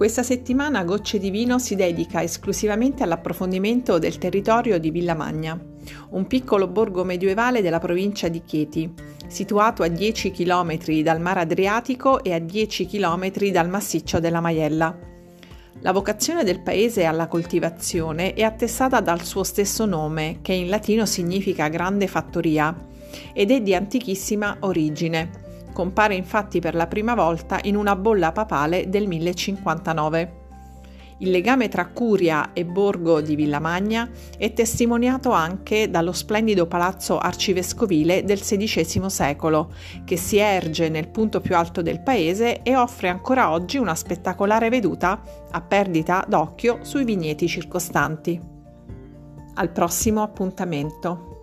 Questa settimana Gocce di Vino si dedica esclusivamente all'approfondimento del territorio di Villamagna, un piccolo borgo medievale della provincia di Chieti, situato a 10 km dal mare Adriatico e a 10 km dal massiccio della Maiella. La vocazione del paese alla coltivazione è attestata dal suo stesso nome, che in latino significa grande fattoria, ed è di antichissima origine Compare infatti per la prima volta in una bolla papale del 1059. Il legame tra Curia e Borgo di Villamagna è testimoniato anche dallo splendido palazzo arcivescovile del XVI secolo, che si erge nel punto più alto del paese e offre ancora oggi una spettacolare veduta a perdita d'occhio sui vigneti circostanti. Al prossimo appuntamento.